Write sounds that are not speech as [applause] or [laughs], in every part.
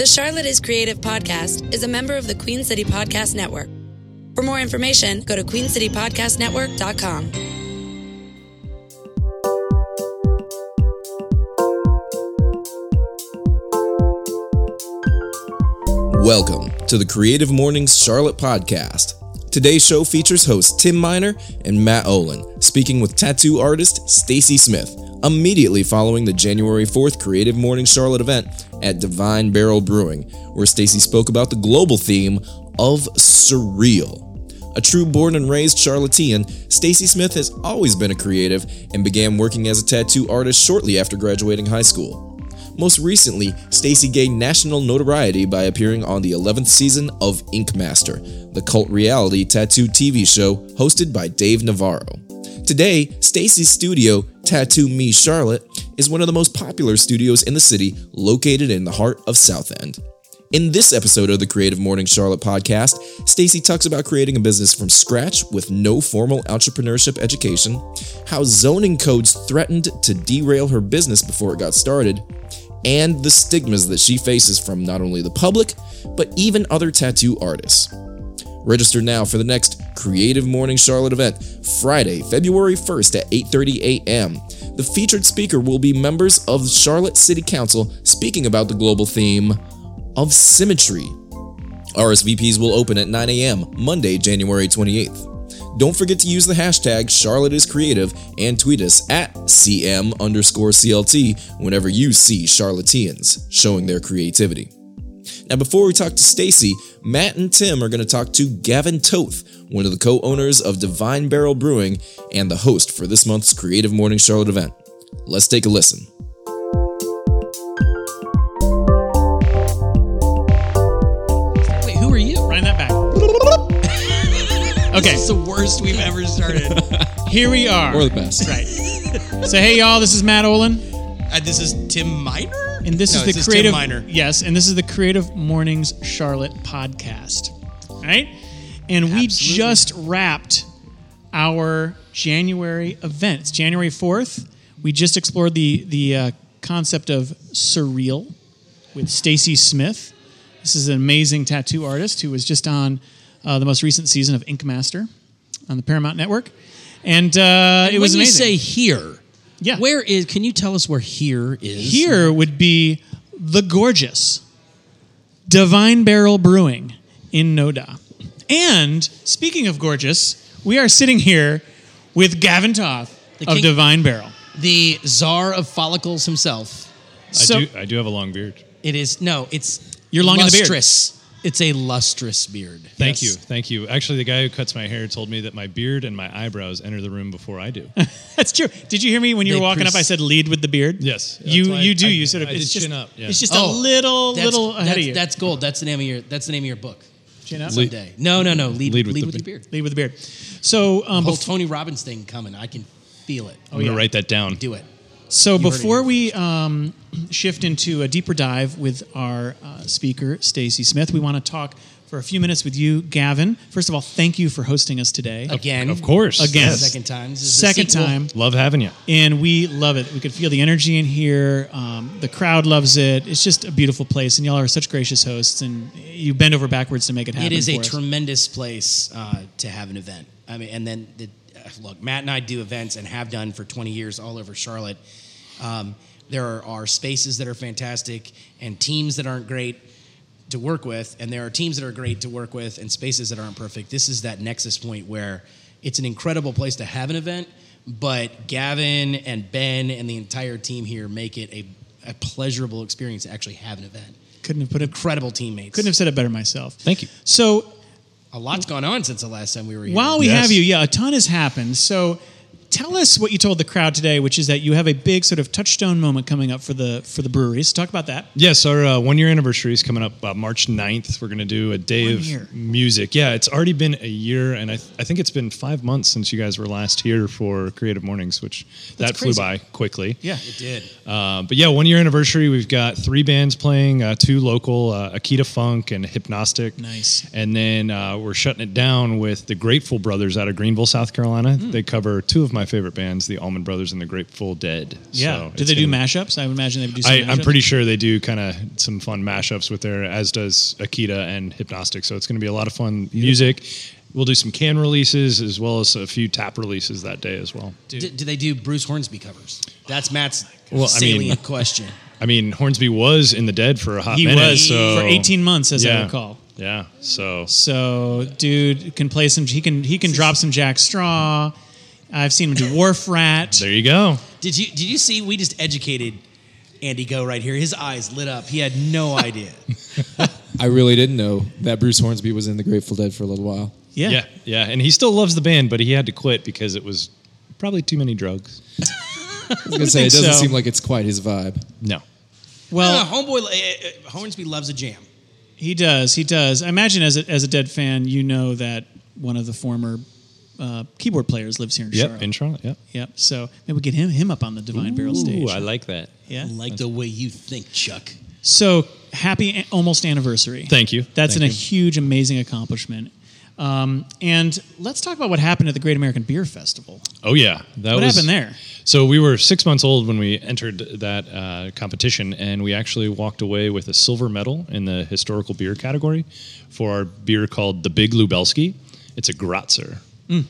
The Charlotte is Creative podcast is a member of the Queen City Podcast Network. For more information, go to queencitypodcastnetwork.com. Welcome to the Creative Mornings Charlotte podcast. Today's show features hosts Tim Miner and Matt Olin, speaking with tattoo artist Stacy Smith, immediately following the January 4th Creative Mornings Charlotte event at Divine Barrel Brewing, where Stacy spoke about the global theme of surreal. A true born and raised Charlottean, Stacy Smith has always been a creative and began working as a tattoo artist shortly after graduating high school. Most recently, Stacy gained national notoriety by appearing on the 11th season of Ink Master, the cult reality tattoo TV show hosted by Dave Navarro. Today, Stacy's studio, Tattoo Me Charlotte, is one of the most popular studios in the city, located in the heart of South End. In this episode of the Creative Morning Charlotte podcast, Stacy talks about creating a business from scratch with no formal entrepreneurship education, how zoning codes threatened to derail her business before it got started, and the stigmas that she faces from not only the public, but even other tattoo artists. Register now for the next Creative Morning Charlotte event, Friday, February 1st at 8:30 a.m. The featured speaker will be members of the Charlotte City Council speaking about the global theme of symmetry. RSVPs will open at 9 a.m. Monday, January 28th. Don't forget to use the hashtag Charlotte is Creative and tweet us at CM underscore CLT whenever you see Charlotteans showing their creativity. Now, before we talk to Stacy, Matt and Tim are going to talk to Gavin Toth, one of the co-owners of Divine Barrel Brewing and the host for this month's Creative Morning Charlotte event. Let's take a listen. Wait, who are you? Run that back. [laughs] okay, This is the worst we've ever started. [laughs] here we are. Or the best. Right. So hey y'all, this is Matt Olin, uh, this is Tim Miner? And this No, is the creative. Yes, and this is the Creative Mornings Charlotte podcast. All right, and we Absolutely. just wrapped our January events. January fourth. We just explored the the uh, concept of surreal with Stacy Smith. This is an amazing tattoo artist who was just on uh, the most recent season of Ink Master on the Paramount Network, and uh, it was when amazing. you say here, Yeah. where is? Can you tell us where here is? Here would be the gorgeous Divine Barrel Brewing in Noda. And speaking of gorgeous, we are sitting here with Gavin Toth The of king- Divine Barrel. the czar of follicles himself. So, I do. I do have a long beard. It is no, it's You're long in the beard. lustrous. It's a lustrous beard. Thank Yes. you. Thank you. Actually, the guy who cuts my hair told me that my beard and my eyebrows enter the room before I do. [laughs] that's true. Did you hear me when you They were walking up? I said lead with the beard. Yes. You you do. I- you sort of. I it's did just, chin up, yeah. It's just Oh, a little That's, little ahead that's, of you. That's gold. That's the name of your. That's the name of your book. Chin up. Lead- Someday. No, no, no. Lead, Lead lead, with with, the your beard. Lead with the beard. So um, Whole bef- Tony Robbins thing coming. I can feel it. I'm gonna yeah. write that down. Do it. So heard it before we um, shift into a deeper dive with our uh, speaker, Stacy Smith, we want to talk for a few minutes with you, Gavin. First of all, thank you for hosting us today. Again. Of course. Again. Yes. Second time. This is Second sequel. time, Love having you. and we love it. We could feel the energy in here. Um, the crowd loves it. It's just a beautiful place, and y'all are such gracious hosts, and you bend over backwards to make it happen. It is a us. tremendous place uh, to have an event. I mean, and then the, [laughs] look, Matt and I do events and have done for 20 years all over Charlotte. Um, there are, are spaces that are fantastic and teams that aren't great to work with, and there are teams that are great to work with and spaces that aren't perfect. This is that nexus point where it's an incredible place to have an event, but Gavin and Ben and the entire team here make it a, a pleasurable experience to actually have an event. couldn't have put it. Incredible teammates. Couldn't have said it better myself. Thank you. So A lot's mm. gone on since the last time we were here. While we Yes. have you, yeah, a ton has happened. So tell us what you told the crowd today, which is that you have a big sort of touchstone moment coming up for the for the breweries. Talk about that. Yes, our uh, one year anniversary is coming up uh, March 9th. We're going to do a day One of year. music. Yeah, it's already been a year, and I, th- I think it's been five months since you guys were last here for Creative Mornings, which that flew by quickly. Yeah. It did. Uh, but yeah, one year anniversary. We've got three bands playing, uh, two local, uh, Akita Funk and Hypnostic. Nice. And then uh, we're shutting it down with the Grateful Brothers out of Greenville, South Carolina. Hmm. They cover two of my my favorite bands, the Allman Brothers and the Grateful Dead. Yeah. So do they do gonna- mashups? I would imagine they would do. Some I, I'm pretty sure they do kind of some fun mashups with their, as does Akita and Hypnostic. So it's going to be a lot of fun music. We'll do some can releases as well as a few tap releases that day as well. Do, do they do Bruce Hornsby covers? That's Matt's Well, I mean- question. I mean, Hornsby was in the Dead for a hot He minute. was so, for 18 months, as I recall. Yeah. So So, dude can play some. He can he can drop some Jack Straw. I've seen him do Wharf Rat. there you go. Did you did you see? We just educated Andy Go right here. His eyes lit up. He had no idea. [laughs] I really didn't know that Bruce Hornsby was in the Grateful Dead for a little while. Yeah. Yeah. Yeah. And he still loves the band, but he had to quit because it was probably too many drugs. [laughs] I was gonna say it doesn't so. seem like it's quite his vibe. No. Well, Uh, homeboy uh, uh, Hornsby loves a jam. he does. He does. I imagine as a, as a Dead fan, you know that one of the former uh, keyboard players lives here in Yep. Charlotte. In Charlotte. Yep. Yep. So maybe we get him him up on the Divine Barrel stage. Ooh, I like that. yeah. Like the way you think, Chuck. So happy a- almost anniversary. Thank you. That's Thank an, a huge, amazing accomplishment. Um, and let's talk about what happened at the Great American Beer Festival. Oh yeah, that What was, happened there? So we were six months old when we entered that uh, competition, and we actually walked away with a silver medal in the historical beer category for our beer called the Big Lubelski. It's a Gratzer.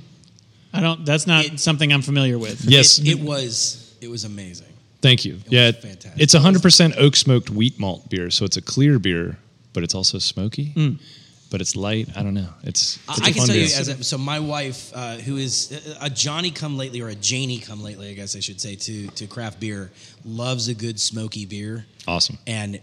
I don't. That's not It- something I'm familiar with. Yes, It, it was it was amazing. thank you. yeah, was it- fantastic. it's a hundred percent oak smoked wheat malt beer, so it's a clear beer, but it's also smoky. But it's light. I don't know. It's, it's I a can fun tell you, beer. as a, so my wife, uh, who is a Johnny come lately or a Janie come lately, I guess I should say, to to craft beer, loves a good smoky beer, awesome. and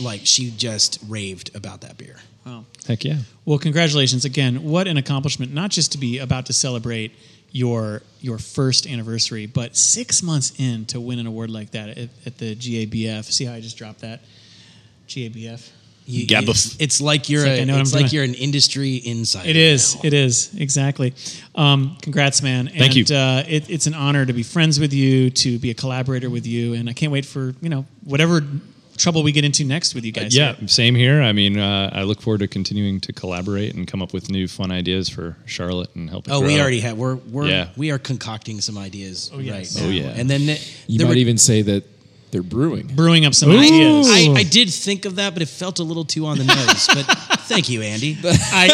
like she just raved about that beer. Wow. Heck yeah. Well, congratulations again. What an accomplishment! Not just to be about to celebrate your your first anniversary, but six months in to win an award like that at, at the GABF. See how I just dropped that? GABF. You, Gabbeth. It's, it's like you're It's like I a, know it's I'm like doing. you're an industry insider. It is. now. It is exactly. Um, congrats, man. Thank you. Uh, it, it's an honor to be friends with you, to be a collaborator with you, and I can't wait for you know whatever trouble we get into next with you guys. yeah, here. same here. I mean, uh, I look forward to continuing to collaborate and come up with new fun ideas for Charlotte and help. It Oh, we already have. We're we're Yeah. we are concocting some ideas Oh, yes. right Oh, yeah. and then the, You might were- even say that they're brewing. brewing up some Ooh. ideas. I, I did think of that, but it felt a little too on the nose. But thank you, Andy. [laughs] I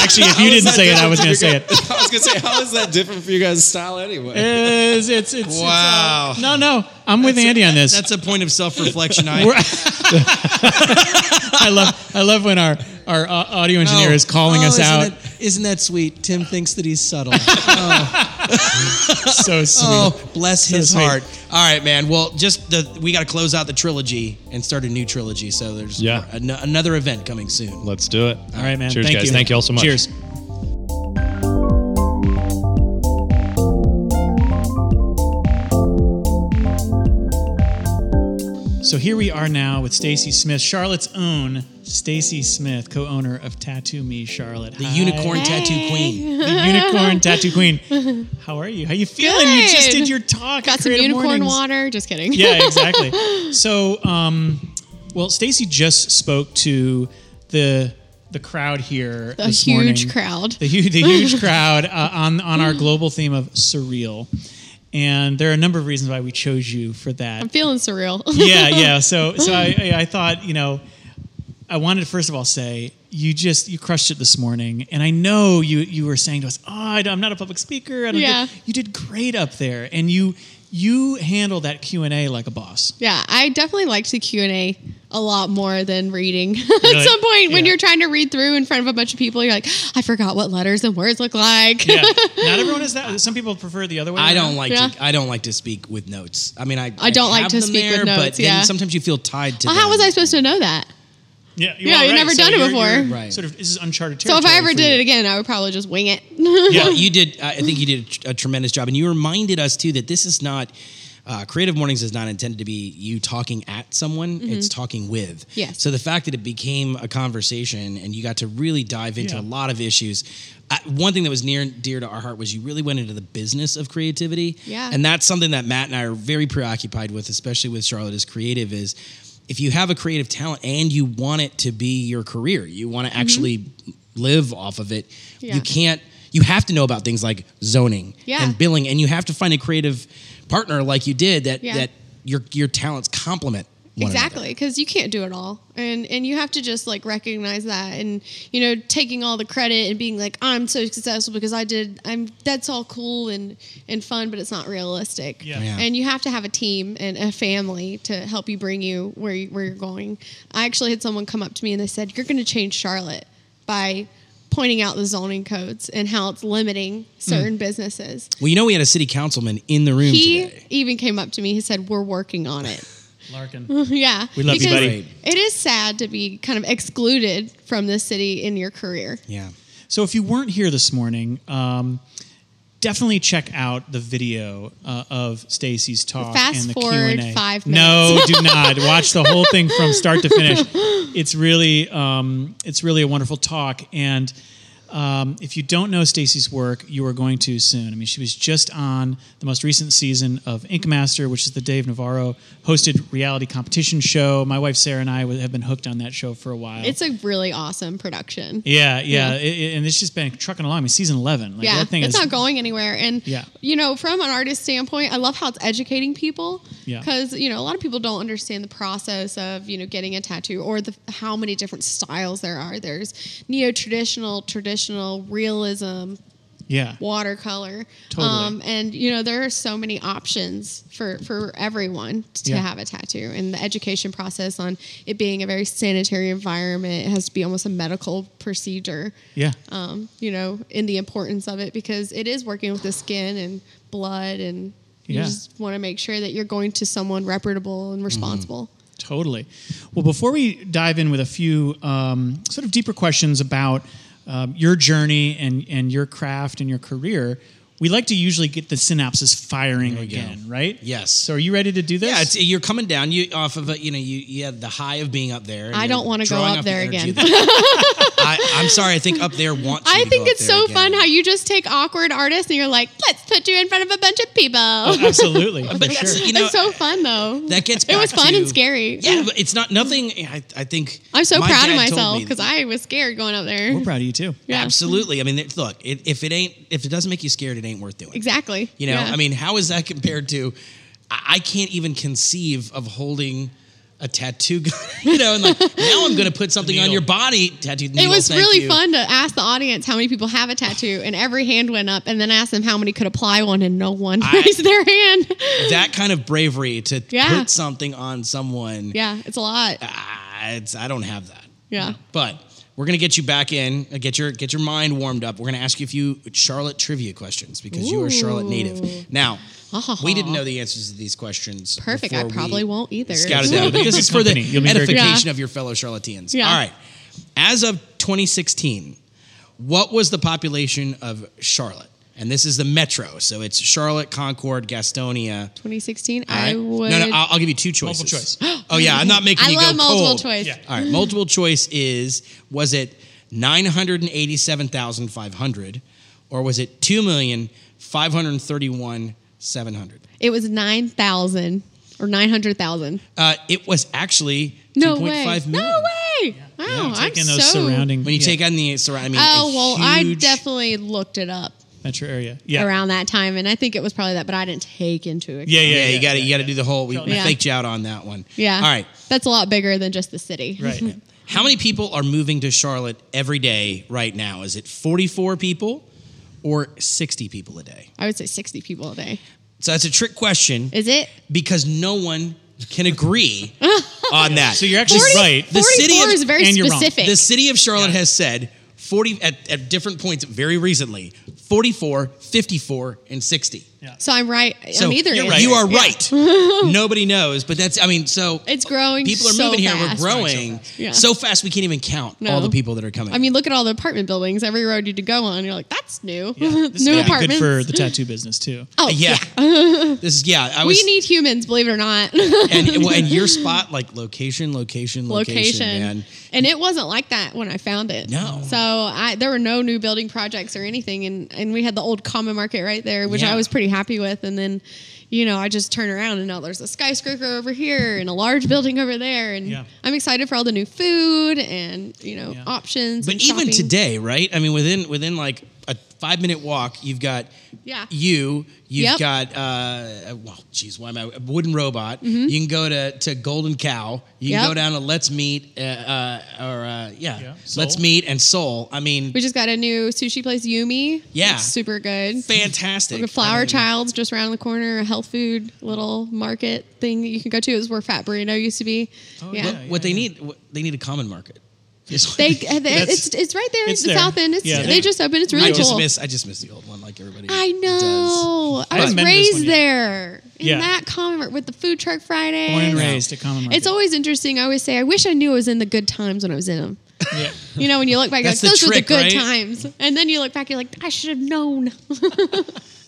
actually, if you didn't say it, I was going to say it. I was gonna say, how is that different for you guys' style anyway? It's, it's, it's, it's, uh, Wow. no, no, I'm with Andy on this. That's a point of self-reflection. I, [laughs] I love, I love when our our uh, audio engineer is calling Oh, us isn't out. That, isn't that sweet? Tim thinks that he's subtle. [laughs] so sweet. oh, bless his sweet. heart. All right, man. Well, just the, we got to close out the trilogy and start a new trilogy. So there's Yeah. an- another event coming soon. Let's do it. All right, man. Cheers, Thank guys. you. Thank you all so much. Cheers. So here we are now with Stacy Smith, Charlotte's own Stacy Smith, co-owner of Tattoo Me Charlotte. The Hi. unicorn tattoo queen. the unicorn tattoo queen. [laughs] How are you? How you feeling? You just did your talk. Got some unicorn Mornings. water. Just kidding. Yeah, [laughs] exactly. so, um, well, Stacy just spoke to the the crowd here. A this huge morning. crowd. The, hu- the huge [laughs] crowd uh, on on our global theme of surreal, and there are a number of reasons why we chose you for that. I'm feeling surreal. [laughs] yeah, yeah. So, so I, I, thought, you know, I wanted to first of all say you just you crushed it this morning, and I know you you were saying to us, "Oh, I I'm not a public speaker." I don't Yeah. do-" you did great up there, and you you handled that Q and A like a boss. yeah, I definitely liked the Q and A a lot more than reading. [laughs] At Really? some point, when you're trying to read through in front of a bunch of people, you're like, I forgot what letters and words look like. Yeah, [laughs] not everyone is that. Some people prefer the other way. I don't like Yeah. to. I don't like to speak with notes. I mean, I. I don't like to them speak with notes, But then yeah. sometimes you feel tied to. well, how was I supposed to know that? Yeah, you yeah, you've right. never So done it you're- before. you're Right. Sort of, this is uncharted territory. So if I ever did you. it again, I would probably just wing it. Yeah. [laughs] You did. I think you did a, tr- a tremendous job, and you reminded us too that this is not. Uh, Creative Mornings is not intended to be you talking at someone; it's talking with. Mm-hmm. Yes. So the fact that it became a conversation and you got to really dive into Yeah. a lot of issues. Uh, one thing that was near and dear to our heart was you really went into the business of creativity. Yeah. And that's something that Matt and I are very preoccupied with, especially with Charlotte as creative. Is if you have a creative talent and you want it to be your career, you want to actually live off of it. Mm-hmm. Yeah. You can't you have to know about things like zoning Yeah. and billing, and you have to find a creative partner like you did that Yeah. that your your talents complement. One exactly because you can't do it all and and you have to just like recognize that and you know taking all the credit and being like i'm so successful because i did i'm that's all cool and and fun but it's not realistic Yeah. Yeah. and you have to have a team and a family to help you bring you where you, where you're going i actually had someone come up to me and they said you're going to change charlotte by pointing out the zoning codes and how it's limiting certain businesses Well, you know, we had a city councilman in the room he today. even came up to me he said we're working on it [laughs] Larken. [laughs] yeah. We love you, because buddy. It is sad to be kind of excluded from the city in your career. Yeah. So if you weren't here this morning, um, definitely check out the video uh, of Stacy's talk Fast and the forward Q&A. five No, do not [laughs] watch the whole thing from start to finish. [laughs] It's really, um, it's really a wonderful talk. And um, if you don't know Stacy's work, you are going to soon. I mean, she was just on the most recent season of Ink Master, which is the Dave Navarro hosted reality competition show. My wife Sarah and I have been hooked on that show for a while. It's a really awesome production. yeah, yeah, Yeah. It- it- and it's just been trucking along. I mean, season eleven, like yeah, that thing it's is not going anywhere. And Yeah. you know, from an artist standpoint, I love how it's educating people. Yeah. Because you know, a lot of people don't understand the process of you know getting a tattoo or the how many different styles there are. There's neo traditional, traditional, realism, yeah. watercolor. Totally. Um, and you know, there are so many options for for everyone to Yeah. have a tattoo. And the education process on it being a very sanitary environment, it has to be almost a medical procedure. Yeah. Um, you know, in the importance of it because it is working with the skin and blood and you Yeah. just want to make sure that you're going to someone reputable and responsible. Totally. Well, before we dive in with a few um, sort of deeper questions about um, your journey and, and your craft and your career, we like to usually get the synapses firing again, go. right? Yes. So, are you ready to do this? Yeah, it's, you're coming down. You off of a, you know you you had the high of being up there. I don't wanna go drawing up there again. of [laughs] I, I'm sorry. I think up there wants. You I to think go up it's there so again. fun how you just take awkward artists and you're like, let's put you in front of a bunch of people. Oh, absolutely. [laughs] But that's sure. you know it's so fun though. that gets. it was fun to- and scary. Yeah, but it's not nothing. I, I think I'm so proud of myself because I was scared going up there. We're proud of you too. Yeah. Absolutely. I mean, look, it, if it ain't, if it doesn't make you scared, it ain't worth doing. Exactly. You know, Yeah. I mean, how is that compared to? I, I can't even conceive of holding a tattoo gun. [laughs] you know, and like now I'm going to put something on your body. Tattoo. it was really you. fun to ask the audience how many people have a tattoo, and every hand went up, and then ask them how many could apply one, and no one I- raised their hand. [laughs] That kind of bravery to Yeah. put something on someone. yeah, it's a lot. Ah, it's I don't have that. Yeah. But we're gonna get you back in, uh, get your get your mind warmed up. We're gonna ask you a few Charlotte trivia questions because you are a Charlotte native. Now, we didn't know the answers to these questions. Perfect. I before we probably won't either. Scouted them [laughs] because it's for the Company. You'll be very good. edification Yeah. of your fellow Charlotteans. Yeah. All right. As of 2016, what was the population of Charlotte? And this is the metro, so it's Charlotte, Concord, Gastonia. 2016. All right? I would. No, no, I'll, I'll give you two choices. Multiple choice. [gasps] oh yeah, I'm not making [gasps] I you love go multiple cold. choice. Yeah. All right, multiple choice is was it 987,500 or was it 2,531,700? It was nine thousand or nine hundred thousand. Uh, it was actually No 2.5 way. million. No way. Wow. I'm Taking those so. surrounding When you yeah, take on the surrounding, I mean, Oh a well, I definitely looked it up metro area. Yeah. around that time, and I think it was probably that, but I didn't take into account. Yeah, yeah, Yeah, yeah. you got to yeah, you got to do the whole. We, we Yeah. faked you out on that one. Yeah. All right. That's a lot bigger than just the city. Right. [laughs] How many people are moving to Charlotte every day right now? Is it 44 people or 60 people a day? I would say 60 people a day. So that's a trick question Is it? because no one can agree [laughs] on that. So you're actually 40 right. The city 44 of- is very and you're wrong. specific. the city of Charlotte Yeah. has said 40 at, at different points very recently 44, 54, and 60. yeah. so I'm right. So I'm either you're right. You are Yeah. right. [laughs] Nobody knows, but that's I mean, so It's growing. people are so moving here. We're growing Yeah. so fast we can't even count No. all the people that are coming. I mean, look at all the apartment buildings. Every road you to go on, you're like, that's new. [laughs] This new gonna be good for the tattoo business too. oh yeah. yeah. [laughs] this is yeah. I was we need humans, believe it or not. and well, and your spot like location, location, location, location. man. And it wasn't like that when I found it. No. So I there were no new building projects or anything and and we had the old common market right there, which Yeah. I was pretty happy with and then you know, I just turn around and now there's a skyscraper over here and a large building over there and Yeah. I'm excited for all the new food and, you know, Yeah. options But even shopping. today, right? I mean, within within like five minute walk. You've got Yeah. you. You've Yep. got uh, well, geez, why am I a wooden robot? You can go to to Golden Cow. You can Mm-hmm. Go down to Let's Meet uh, uh, or uh, yeah, Yeah, Let's Meet and Soul. I mean, We just got a new sushi place, Yumi. Yeah. It's super good. fantastic. The Flower I mean, Child's just around the corner, a health food little market thing that you can go to. It was where Fat Burrito used to be. Oh, yeah. What, Yeah, what they need, what, they need a common market. Is They, [laughs] what they That's- it's it's right there. it's It's the there. South End. It's, Yeah, they, they- just opened. It's really I just cool. miss I just miss the old one like everybody. I know. I, I was haven't been to this raised there in Yeah. that common with the food truck Friday. Born and raised at Common Market. It's always interesting. I always say, I wish I knew I was in the good times when I was in them. yeah. [laughs] You know, when you look back, like, those the were the good right? times. And then you look back, you're like, I should have known. [laughs]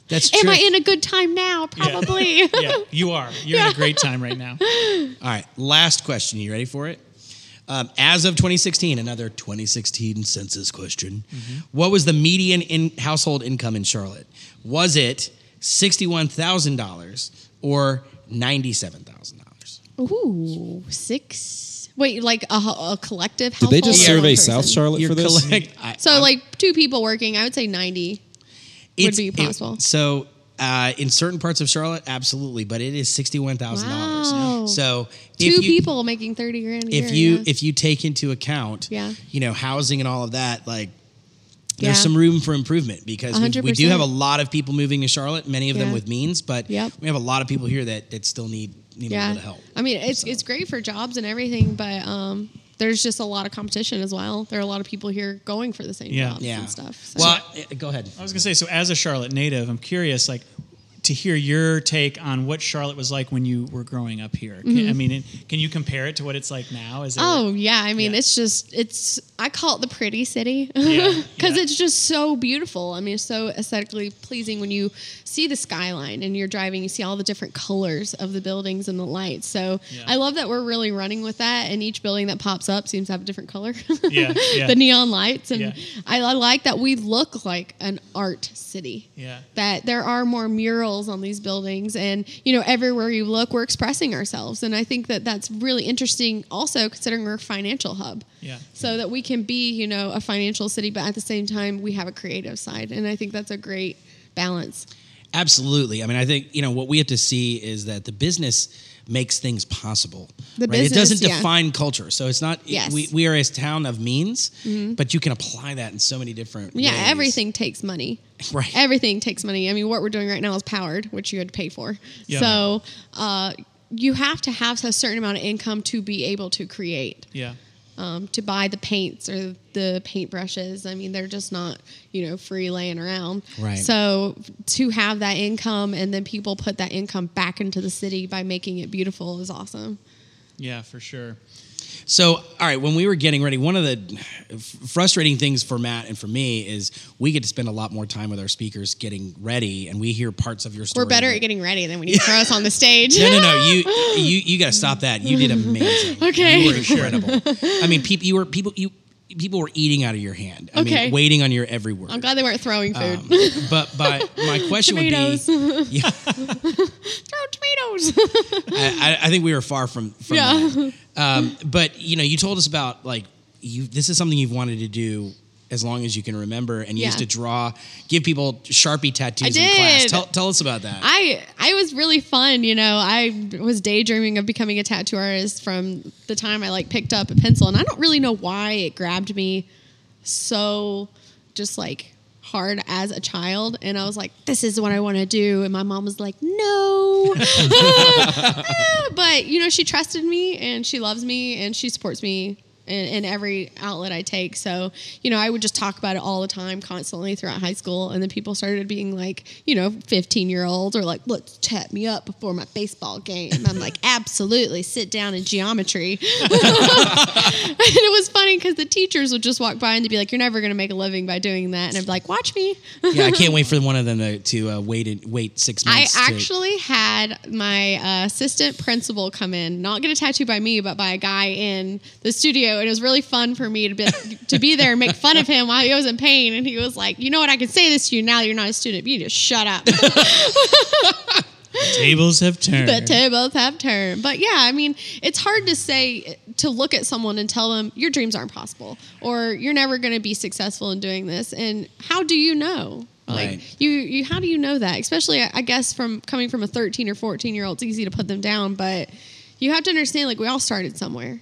That's true. Am I in a good time now? Probably. yeah, you are. You're in a great time right now. All right, last question. You ready for it? Um, as of 2016, another 2016 census question. Mm-hmm. What was the median in household income in Charlotte? Was it $61,000 or $97,000? Ooh, six. Wait, like a, a collective Did they just survey one South person? Charlotte for this? collect- I- So, I'm- like two people working, I would say 90. it's- be it- possible. so uh, in certain parts of Charlotte, absolutely, but it is $61,000. Wow. So Two if you, people making 30 grand a if year. you yeah. if you take into account Yeah. you know housing and all of that like there's Yeah. some room for improvement because we, we do have a lot of people moving to Charlotte, many of them with means, but Yep. we have a lot of people here that, that still need need a little help. I mean, it's So. it's great for jobs and everything, but um, there's just a lot of competition as well. There are a lot of people here going for the same Yeah. jobs yeah. and stuff. So. Well, eh, go ahead. I was gonna say, so as a Charlotte native, I'm curious, like, to hear your take on what Charlotte was like when you were growing up here. Can- I mean, can you compare it to what it's like now? Is Mm-hmm. Oh yeah, I mean Yeah. it's just it's I call it the pretty city Yeah, because [laughs] yeah. it's just so beautiful. I mean it's so aesthetically pleasing when you see the skyline and you're driving, you see all the different colors of the buildings and the lights. So Yeah. I love that we're really running with that, and each building that pops up seems to have a different color. Yeah, [laughs] yeah. the neon lights, and Yeah. I, I like that we look like an art city yeah, that there are more murals on these buildings and you know everywhere you look we're expressing ourselves. And i think that that's really interesting also considering we're a financial hub. Yeah. so that we can be you know a financial city but at the same time we have a creative side. And i think that's a great balance Absolutely. I mean, I think you know what we have to see is that the business makes things possible. The right? it doesn't yeah. define culture, so it's not. Yes. Mm-hmm. We, we are a town of means, but you can apply that in so many different. Ways. Yeah ways. everything takes money [laughs] Right. everything takes money i mean what we're doing right now is powered which you had to pay for Yeah. so uh, you have to have a certain amount of income to be able to create Yeah. Um, to buy the paints or the paint brushes. I mean, they're just not, you know, free laying around. Right. So to have that income and then people put that income back into the city by making it beautiful is awesome. Yeah, for sure. So, all right, when we were getting ready, one of the frustrating things for Matt and for me is we get to spend a lot more time with our speakers getting ready, and we hear parts of your story. We're better at getting ready than when you [laughs] throw us on the stage. No, no, no. You, [laughs] you, you got to stop that. You did amazing. Okay. you were incredible. I mean, people, you were people, you people were eating out of your hand. I Okay. mean, waiting on your every word. I'm glad they weren't throwing food. Um, but but my [laughs] question would be, [laughs] yeah, [laughs] Throw tomatoes. I, I- I think we were far from from Yeah. that. Um, but you know, you told us about like you. This is something you've wanted to do as long as you can remember, and you used to draw, give people Sharpie tattoos I in class. Tell, tell us about that. I I was really fun, you know. I was daydreaming of becoming a tattoo artist from the time I like picked up a pencil, and I don't really know why it grabbed me so just like hard as a child and I was like this is what I want to do and my mom was like no [laughs] [laughs] but you know she trusted me and she loves me and she supports me in, in every outlet I take. So you know I would just talk about it all the time constantly throughout high school. And then people started being like you know 15 year olds or like let's tap me up before my baseball game. I'm like [laughs] absolutely. Sit down in geometry. [laughs] And it was funny because the teachers would just walk by and they'd be like, "You're never going to make a living by doing that," and I'd be like, "Watch me." yeah, I can't [laughs] wait for one of them to, to uh, wait in- wait six I months. to- actually had my uh, assistant principal come in, not get a tattoo by me, but by a guy in the studio, it was really fun for me to be to be there and make fun of him while he was in pain. And he was like, "You know what? I can say this to you now you're not a student, but you just shut up." [laughs] Tables have turned. the tables have turned. But yeah, I mean, it's hard to say to look at someone and tell them your dreams aren't possible or you're never going to be successful in doing this. And how do you know? Like Right. you, you, how do you know that? Especially, I I guess, from coming from a 13 or 14 year old, it's easy to put them down, but you have to understand, like we all started somewhere.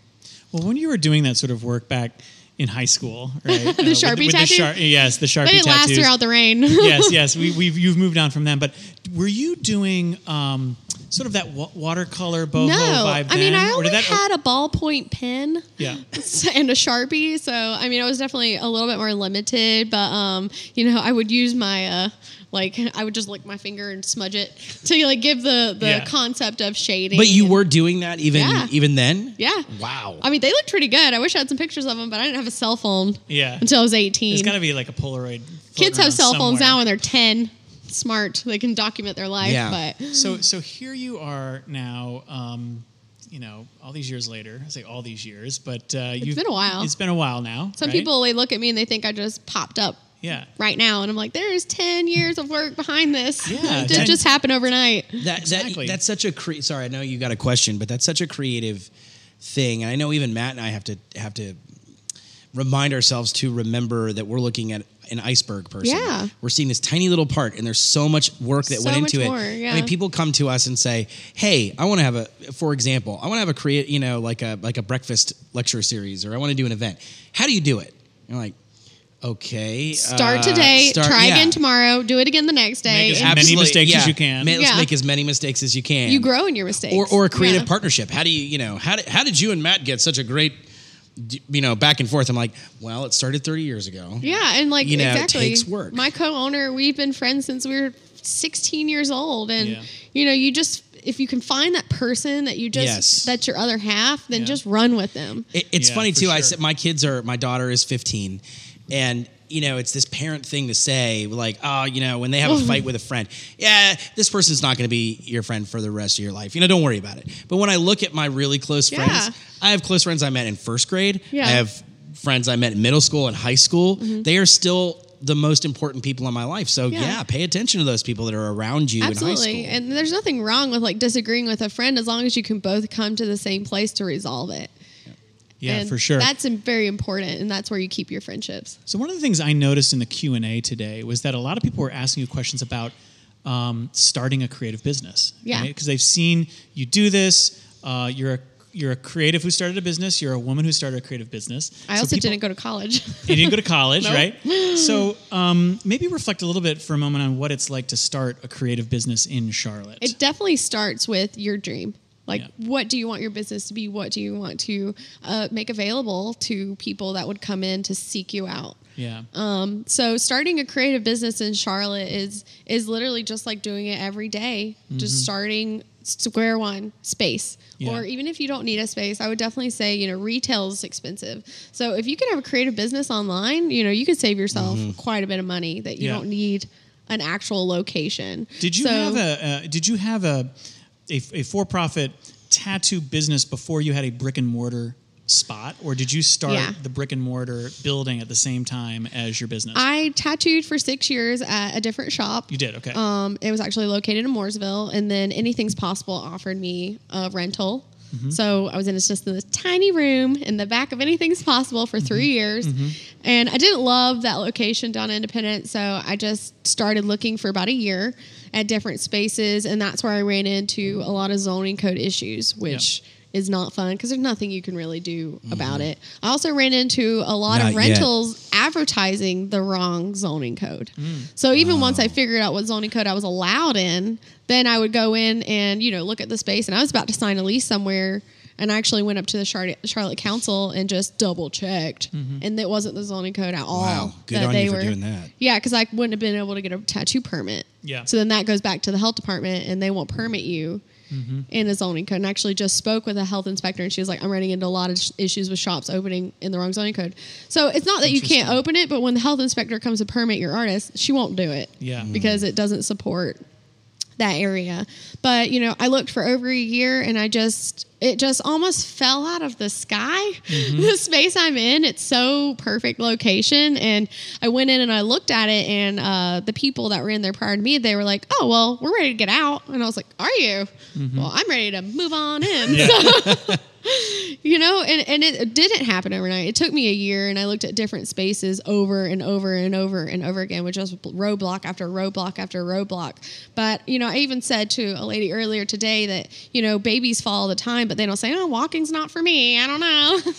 Well, when you were doing that sort of work back in high school, [laughs] right? The uh, Sharpie with tattoo? The yes, the Sharpie They didn't last throughout the rain. [laughs] yes, [laughs] yes. We, we've you've moved on from them, but were you doing um, sort of that wa- watercolor boho no, vibe? I mean, then? I only that- had a ballpoint pen. Yeah. [laughs] and a sharpie so i mean i was definitely a little bit more limited but um you know i would use my uh like i would just lick my finger and smudge it [laughs] to like give the the Yeah. concept of shading But you and- were doing that even Yeah. even then. yeah Wow. i mean they looked pretty good i wish i had some pictures of them but i didn't have a cell phone Yeah. until i was 18 There's got to be like a Polaroid. kids have cell phones now when they're 10 smart they can document their life Yeah. but So so here you are now. Um, you know, all these years later. I say all these years, but uh, you've been a while. It's been a while now. some right? people they look at me and they think i just popped up Yeah. right now and i'm like there's 10 years of work behind this Yeah, it didn't 10 just happen overnight That, Exactly. that that's such a cre- sorry, I know you got a question, but that's such a creative thing, and I know even Matt and I have to have to remind ourselves to remember that we're looking at an iceberg person. Yeah. we're seeing this tiny little part, and there's so much work that So went much into it. more, yeah. I mean, people come to us and say, "Hey, I want to have a, for example, I want to have a create, you know, like a like a breakfast lecture series, or I want to do an event. How do you do it?" You're like, "Okay, Start uh, today, start- try yeah. again tomorrow, do it again the next day. Make as many Absolutely, mistakes as you can. Ma- let's Yeah. make as many mistakes as you can. you grow in your mistakes. or or a creative Yeah. partnership. How do you you know how did, how did you and Matt get such a great d- you know back and forth? I'm like, well, it started 30 years ago. Yeah, and like You know, it exactly. takes work. My co-owner, we've been friends since we were 16 years old, and Yeah. you know, you just if you can find that person that you just Yes. that's your other half, then Yeah. just run with them. It, it's Yeah, funny for too. I said my kids are my daughter is 15, and you know it's this parent thing to say like, oh, you know, when they have a fight with a friend, [laughs] yeah, this person's not going to be your friend for the rest of your life. You know, don't worry about it. But when I look at my really close Yeah. friends, I have close friends I met in first grade. Yeah. Mm-hmm. I have friends I met in middle school and high school. They are still the most important people in my life. So Yeah. yeah, pay attention to those people that are around you in high Absolutely, school. and there's nothing wrong with like disagreeing with a friend as long as you can both come to the same place to resolve it. Yeah, And for sure. That's very important, and that's where you keep your friendships. So one of the things I noticed in the Q and A today was that a lot of people were asking you questions about um, starting a creative business. Yeah. because they've seen you do this. Uh, you're a you're a creative who started a business. You're a woman who started a creative business. I So also people- didn't go to college. [laughs] You didn't go to college, [laughs] Nope. right? [laughs] So um, maybe reflect a little bit for a moment on what it's like to start a creative business in Charlotte. It definitely starts with your dream. Like, Yeah. what do you want your business to be? What do you want to uh, make available to people that would come in to seek you out? yeah. Um, so, starting a creative business in Charlotte is is literally just like doing it every day. Just starting square one space. Yeah. Or even if you don't need a space, I would definitely say you know retail is expensive. So if you could have a creative business online, you know you could save yourself quite a bit of money that you Yeah. don't need an actual location. Did you So- have a uh, Did you have a a, a for profit tattoo business before you had a brick and mortar spot, or did you start Yeah. the brick and mortar building at the same time as your business? I tattooed for six years at a different shop. you did okay. Um, it was actually located in Mooresville, and then Anything's Possible offered me a rental. Mm-hmm. So I was in just in this tiny room in the back of Anything's Possible for 3 Mm-hmm. years, and I didn't love that location down Independent. So I just started looking for about a year at different spaces, and that's where I ran into a lot of zoning code issues, which. Is not fun because there's nothing you can really do mm-hmm. about it. I also ran into a lot Not of yet. rentals advertising the wrong zoning code. Mm. So even once I oh. figured out what zoning code I was allowed in, then I would go in and you know look at the space. And I was about to sign a lease somewhere, and I actually went up to the Charlotte, Charlotte Council and just double checked, mm-hmm. and it wasn't the zoning code at all. Wow. Good that on they you for were- doing that. Yeah, because I wouldn't have been able to get a tattoo permit. Yeah. So then that goes back to the health department, and they won't permit you. Mm-hmm. In a zoning code, and actually just spoke with a health inspector, and she was like, "I'm running into a lot of sh- issues with shops opening in the wrong zoning code." So it's not that you can't open it, but when the health inspector comes to permit your artist, she won't do it. Yeah. because it doesn't support that area. But you know, I looked for over a year, and I just it just almost fell out of the sky. [laughs] The space I'm in, it's so perfect location, and I went in and I looked at it, and uh, the people that were in there prior to me, they were like, "Oh well, we're ready to get out," and I was like, "Are you?" Well, I'm ready to move on in. So- [laughs] [laughs] you know and, and it didn't happen overnight. It took me a year and i looked at different spaces over and over and over and over again which was roadblock after roadblock after roadblock. But you know i even said to a lady earlier today that you know babies fall all the time but they don't say oh walking's not for me. I don't know. [laughs] [laughs]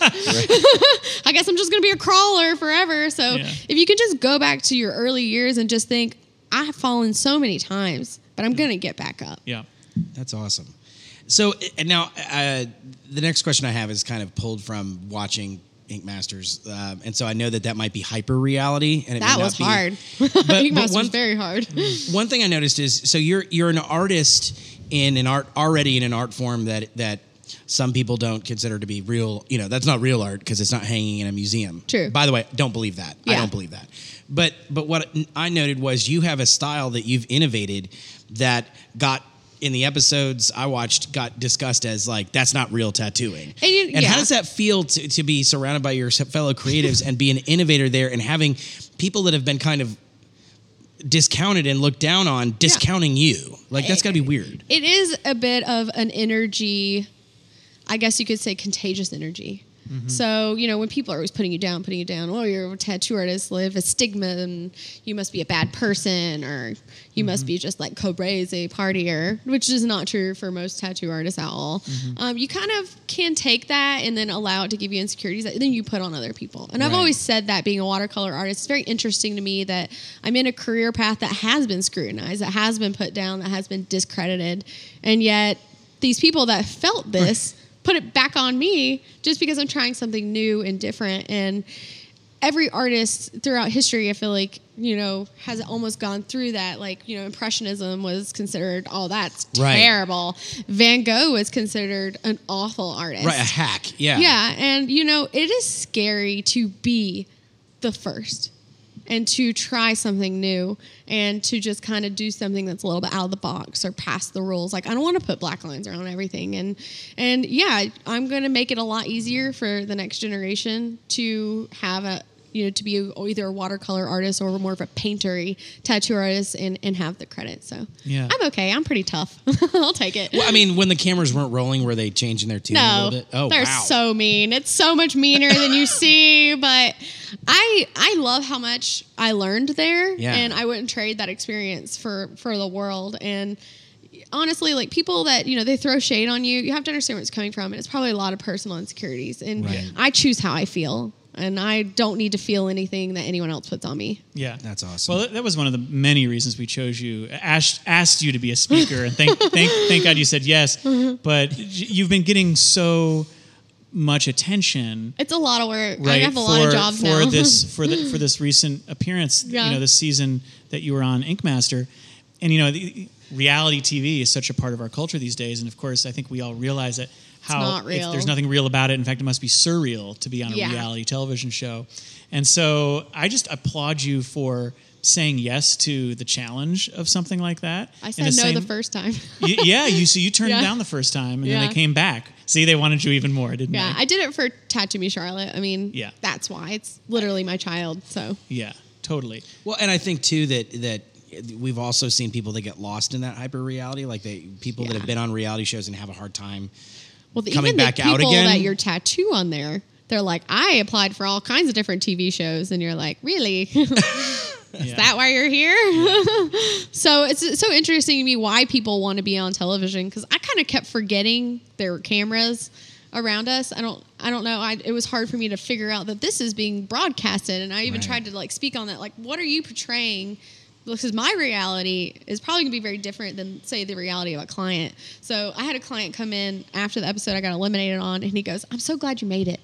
I guess i'm just going to be a crawler forever. So Yeah. if you can just go back to your early years and just think i have fallen so many times but i'm going to get back up. Yeah. That's awesome. So, and now uh, the next question I have is kind of pulled from watching Ink Masters, um, and so I know that that might be hyper reality, and it that was be- hard but [laughs] Ink Master one- was very hard [laughs] One thing I noticed is so you're you're an artist in an art already in an art form that that some people don't consider to be real. You know, that's not real art because it's not hanging in a museum. True. By the way, don't believe that. I don't believe that. But but what I noted was you have a style that you've innovated that got in the episodes I watched got discussed as like that's not real tattooing. And you- and yeah. how does that feel to, to be surrounded by your fellow creatives and be an innovator there and having people that have been kind of discounted and looked down on discounting you? Like that's got to be weird. it is a bit of an energy i guess you could say contagious energy Mm-hmm. so you know when people are always putting you down putting you down oh you're a tattoo artist live a stigma and you must be a bad person or you must mm-hmm. be just like crazy a partier which is not true for most tattoo artists at all. Mm-hmm. Um, you kind of can take that and then allow it to give you insecurities that then you put on other people. And i've always said that being a watercolor artist it's very interesting to me that i'm in a career path that has been scrutinized that has been put down that has been discredited. And yet these people that felt this put it back on me just because i'm trying something new and different and every artist throughout history i feel like you know has almost gone through that like you know impressionism was considered oh that's Right. terrible van gogh was considered an awful artist Right, a hack. Yeah. yeah, and you know, it is scary to be the first and to try something new and to just kind of do something that's a little bit out of the box or past the rules. Like I don't want to put black lines around everything and and yeah, I'm going to make it a lot easier for the next generation to have a you know to be either a watercolor artist or more of a paintery tattoo artist and, and have the credit. So Yeah. I'm okay. I'm pretty tough. [laughs] I'll take it. Well, I mean, when the cameras weren't rolling, were they changing their tune a No, little bit? Oh, they're wow. so mean. It's so much meaner than you [laughs] see. But I I love how much I learned there, Yeah. and I wouldn't trade that experience for for the world. And honestly, like people that you know they throw shade on you, you have to understand where it's coming from, and it's probably a lot of personal insecurities. And Right. I choose how I feel, and I don't need to feel anything that anyone else puts on me. Yeah, That's awesome. Well, that- that was one of the many reasons we chose you. Asked asked you to be a speaker, and thank [laughs] thank thank God you said yes. Mm-hmm. But you've been getting so much attention, It's a lot of work. I have a lot of jobs for now. this [laughs] for the, for this recent appearance. Yeah. You know, this season that you were on Ink Master, and you know, the, reality TV is such a part of our culture these days. And of course, I think we all realize that how not real. there's nothing real about it. In fact, it must be surreal to be on a Yeah. reality television show. And so I just applaud you for saying yes to the challenge of something like that. I In said no same- the first time. [laughs] Y- yeah, you so you turned Yeah. it down the first time, and then they came back. See, they wanted you even more, didn't yeah, they? Yeah, I did it for Tattoo Me Charlotte. I mean, Yeah. that's why it's literally my child. So yeah, totally. Well, and I think too that that we've also seen people that get lost in that hyper reality, like they people that have been on reality shows and have a hard time. Well, the, coming even the back out people again? that your tattoo on there, they're like, I applied for all kinds of different TV shows, and you're like, really? [laughs] Is [laughs] Yeah. that why you're here? [laughs] so it's so interesting to me why people want to be on television because I kind of kept forgetting there were cameras around us. I don't, I don't know. I, it was hard for me to figure out that this is being broadcasted, and I even Right. tried to like speak on that. Like, what are you portraying? Because my reality is probably gonna be very different than say the reality of a client. So I had a client come in after the episode I got eliminated on, and he goes, "I'm so glad you made it."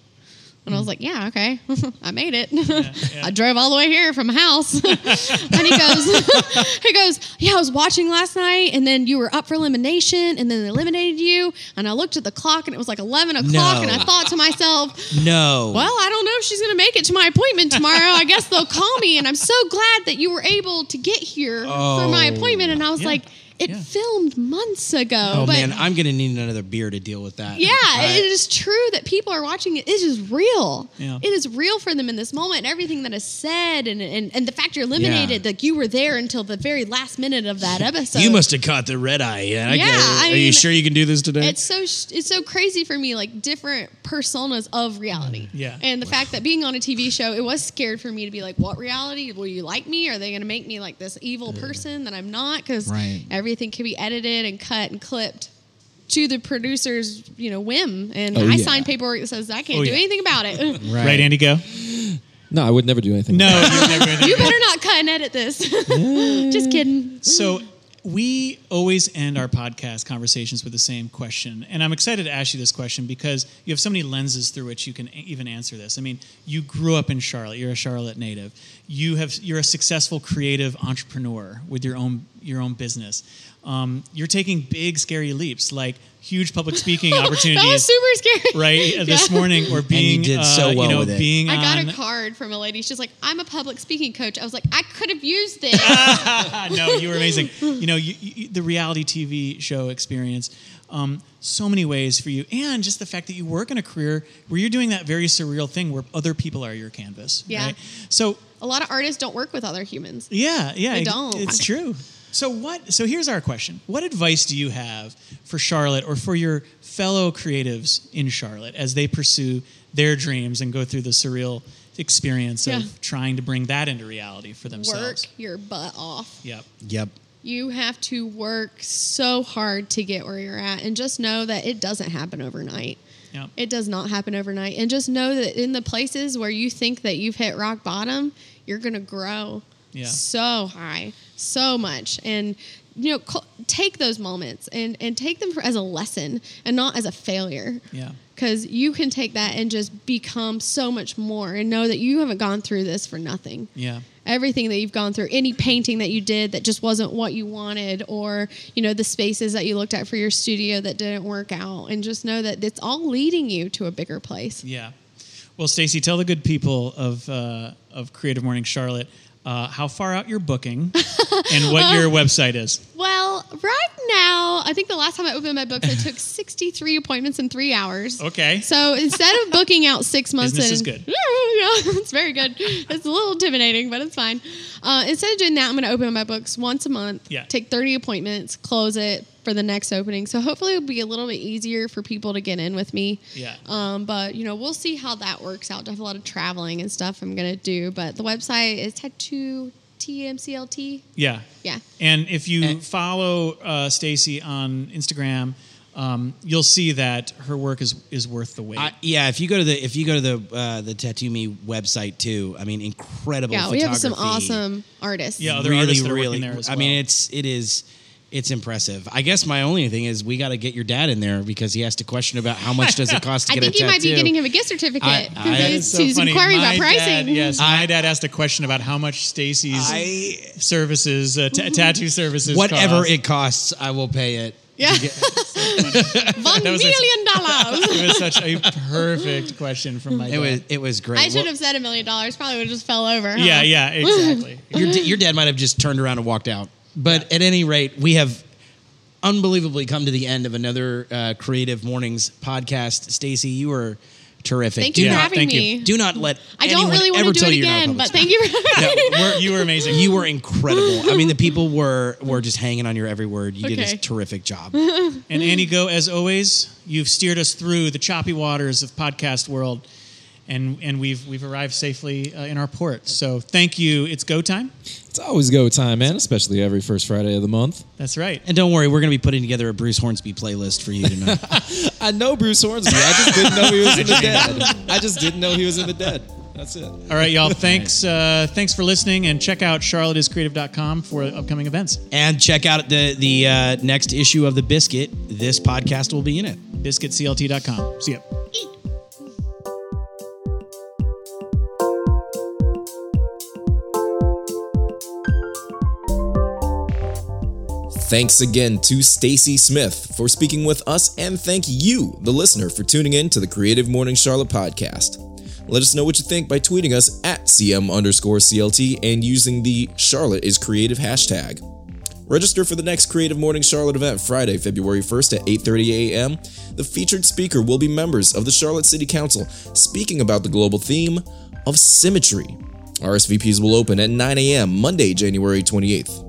And I was hmm. like, yeah, okay. [laughs] I made it. [laughs] I drove all the way here from a house. [laughs] and he goes, he goes, yeah, I was watching last night and then you were up for elimination and then they eliminated you. And I looked at the clock and it was like 11 o'clock. No. And I thought to myself, No. well, I don't know if she's going to make it to my appointment tomorrow. I guess they'll call me. And I'm so glad that you were able to get here for my Oh. appointment. And I was Yeah. like, It Yeah. filmed months ago. Oh man, I'm gonna need another beer to deal with that. yeah, it is true that people are watching it. It is real. Yeah. It is real for them in this moment. And everything that is said, and, and and the fact you're eliminated, like you were there until the very last minute of that [laughs] episode. you must have caught the red eye. Yeah, I Yeah, get it. I Are you sure you can do this today? It's so it's so crazy for me, like different personas of reality. Mm, yeah. And the fact that being on a TV show, it was scared for me to be like, what reality? Will you like me? Are they going to make me like this evil person that I'm not? Because Right. Everything can be edited and cut and clipped to the producer's, you know, whim. And Oh, I yeah. signed paperwork that says I can't Oh, do yeah. anything about it. [laughs] Right, Andy, go. No, I would never do anything. No, you've never. you better not cut and edit this. [laughs] Just kidding. [laughs] So we always end our podcast conversations with the same question, and I'm excited to ask you this question because you have so many lenses through which you can even answer this. I mean, you grew up in Charlotte; you're a Charlotte native. You have you're a successful creative entrepreneur with your own your own business. Um, you're taking big, scary leaps, like huge public [laughs] speaking opportunities. That was super scary. Right uh, [laughs] this morning, or being did uh, so well you know, with it. being I got on, a card from a lady. She's like, I'm a public speaking coach. I was like, I could have used this. [laughs] No, you were amazing. You know, you, you, the reality TV show experience, um, so many ways for you, and just the fact that you work in a career where you're doing that very surreal thing where other people are your canvas. Yeah. Right? So a lot of artists don't work with other humans. yeah, yeah, They don't. It's true. So what? So here's our question: What advice do you have for Charlotte or for your fellow creatives in Charlotte as they pursue their dreams and go through the surreal experience Yeah. of trying to bring that into reality for themselves? Work your butt off. Yep. yep. You have to work so hard to get where you're at, and just know that it doesn't happen overnight. Yep. It does not happen overnight. And just know that in the places where you think that you've hit rock bottom, you're going to grow Yeah. so high, so much. And, you know, take those moments and, and take them for, as a lesson and not as a failure. Yeah. Because you can take that and just become so much more and know that you haven't gone through this for nothing Yeah. everything that you've gone through any painting that you did that just wasn't what you wanted or you know the spaces that you looked at for your studio that didn't work out and just know that it's all leading you to a bigger place Yeah. Well, Stacy, tell the good people of uh, of Creative Morning Charlotte uh, how far out you're booking and what your [laughs] website is. Well right now i think the last time i opened my books i [laughs] took 63 appointments in three hours Okay. So instead of booking out six months, Business in, is good. [laughs] Yeah, it's very good. It's a little intimidating, but it's fine. Uh, instead of doing that, I'm going to open my books once a month. Yeah. Take 30 appointments, close it for the next opening. So hopefully it'll be a little bit easier for people to get in with me. Yeah. Um, but you know, we'll see how that works out. I have a lot of traveling and stuff I'm going to do, but the website is tattoo TMCLT. Yeah. Yeah. And if you follow uh, Stacy on Instagram, um, you'll see that her work is is worth the wait. I, yeah, if you go to the if you go to the uh, the Tattoo Me website too, I mean, incredible. Yeah, we have some awesome artists. Yeah, other artists that are working there as well. I mean, it's it is it's impressive. I guess my only thing is we got to get your dad in there because he has to question about how much does it cost to [laughs] I get think a you might be getting him a gift certificate. I- 'cause he's- so he's funny. inquiring My about pricing. Dad, yes, my dad asked a question about how much Stacy's I services, uh, ta- tattoo services, whatever cost. it costs, I will pay it. Yeah. [laughs] One That was a- million dollars. [laughs] It was such a perfect question from my It dad. was it was great. I should Well, have said a million dollars. Probably would have just fell over. huh? Yeah, yeah, exactly. your da- your dad might have just turned around and walked out. But at any rate, we have unbelievably come to the end of another uh, Creative Mornings podcast. Stacy, you were terrific. Thank do you for having thank you. me. do not let I don't really want to do tell it you you're not a again, but thank you for having me. We're- [laughs] you were amazing. You were incredible. I mean, the people [laughs] were were just hanging on your every word. You did a terrific job. [laughs] And Annie Go, as always, you've steered us through the choppy waters of podcast world, and and we've we've arrived safely uh, in our port. So thank you. It's go time. It's always go time, man, especially every first Friday of the month. That's right. And don't worry, we're going to be putting together a Bruce Hornsby playlist for you tonight. [laughs] I know Bruce Hornsby. I just didn't know he was in the [laughs] dead. I just didn't know he was in the dead. That's it. All right, y'all. Thanks. Uh, thanks for listening, and check out charlotteiscreative.com for upcoming events. and check out the the uh, next issue of the Biscuit. This podcast will be in it. Biscuitclt.com. See ya. Thanks again to Stacy Smith for speaking with us, and thank you, the listener, for tuning in to the Creative Morning Charlotte podcast. Let us know what you think by tweeting us at CM underscore CLT and using the Charlotte is Creative hashtag. Register for the next Creative Morning Charlotte event Friday, February 1st at 8:30 a.m. The featured speaker will be members of the Charlotte City Council speaking about the global theme of symmetry. RSVPs will open at 9 a.m. Monday, January 28th.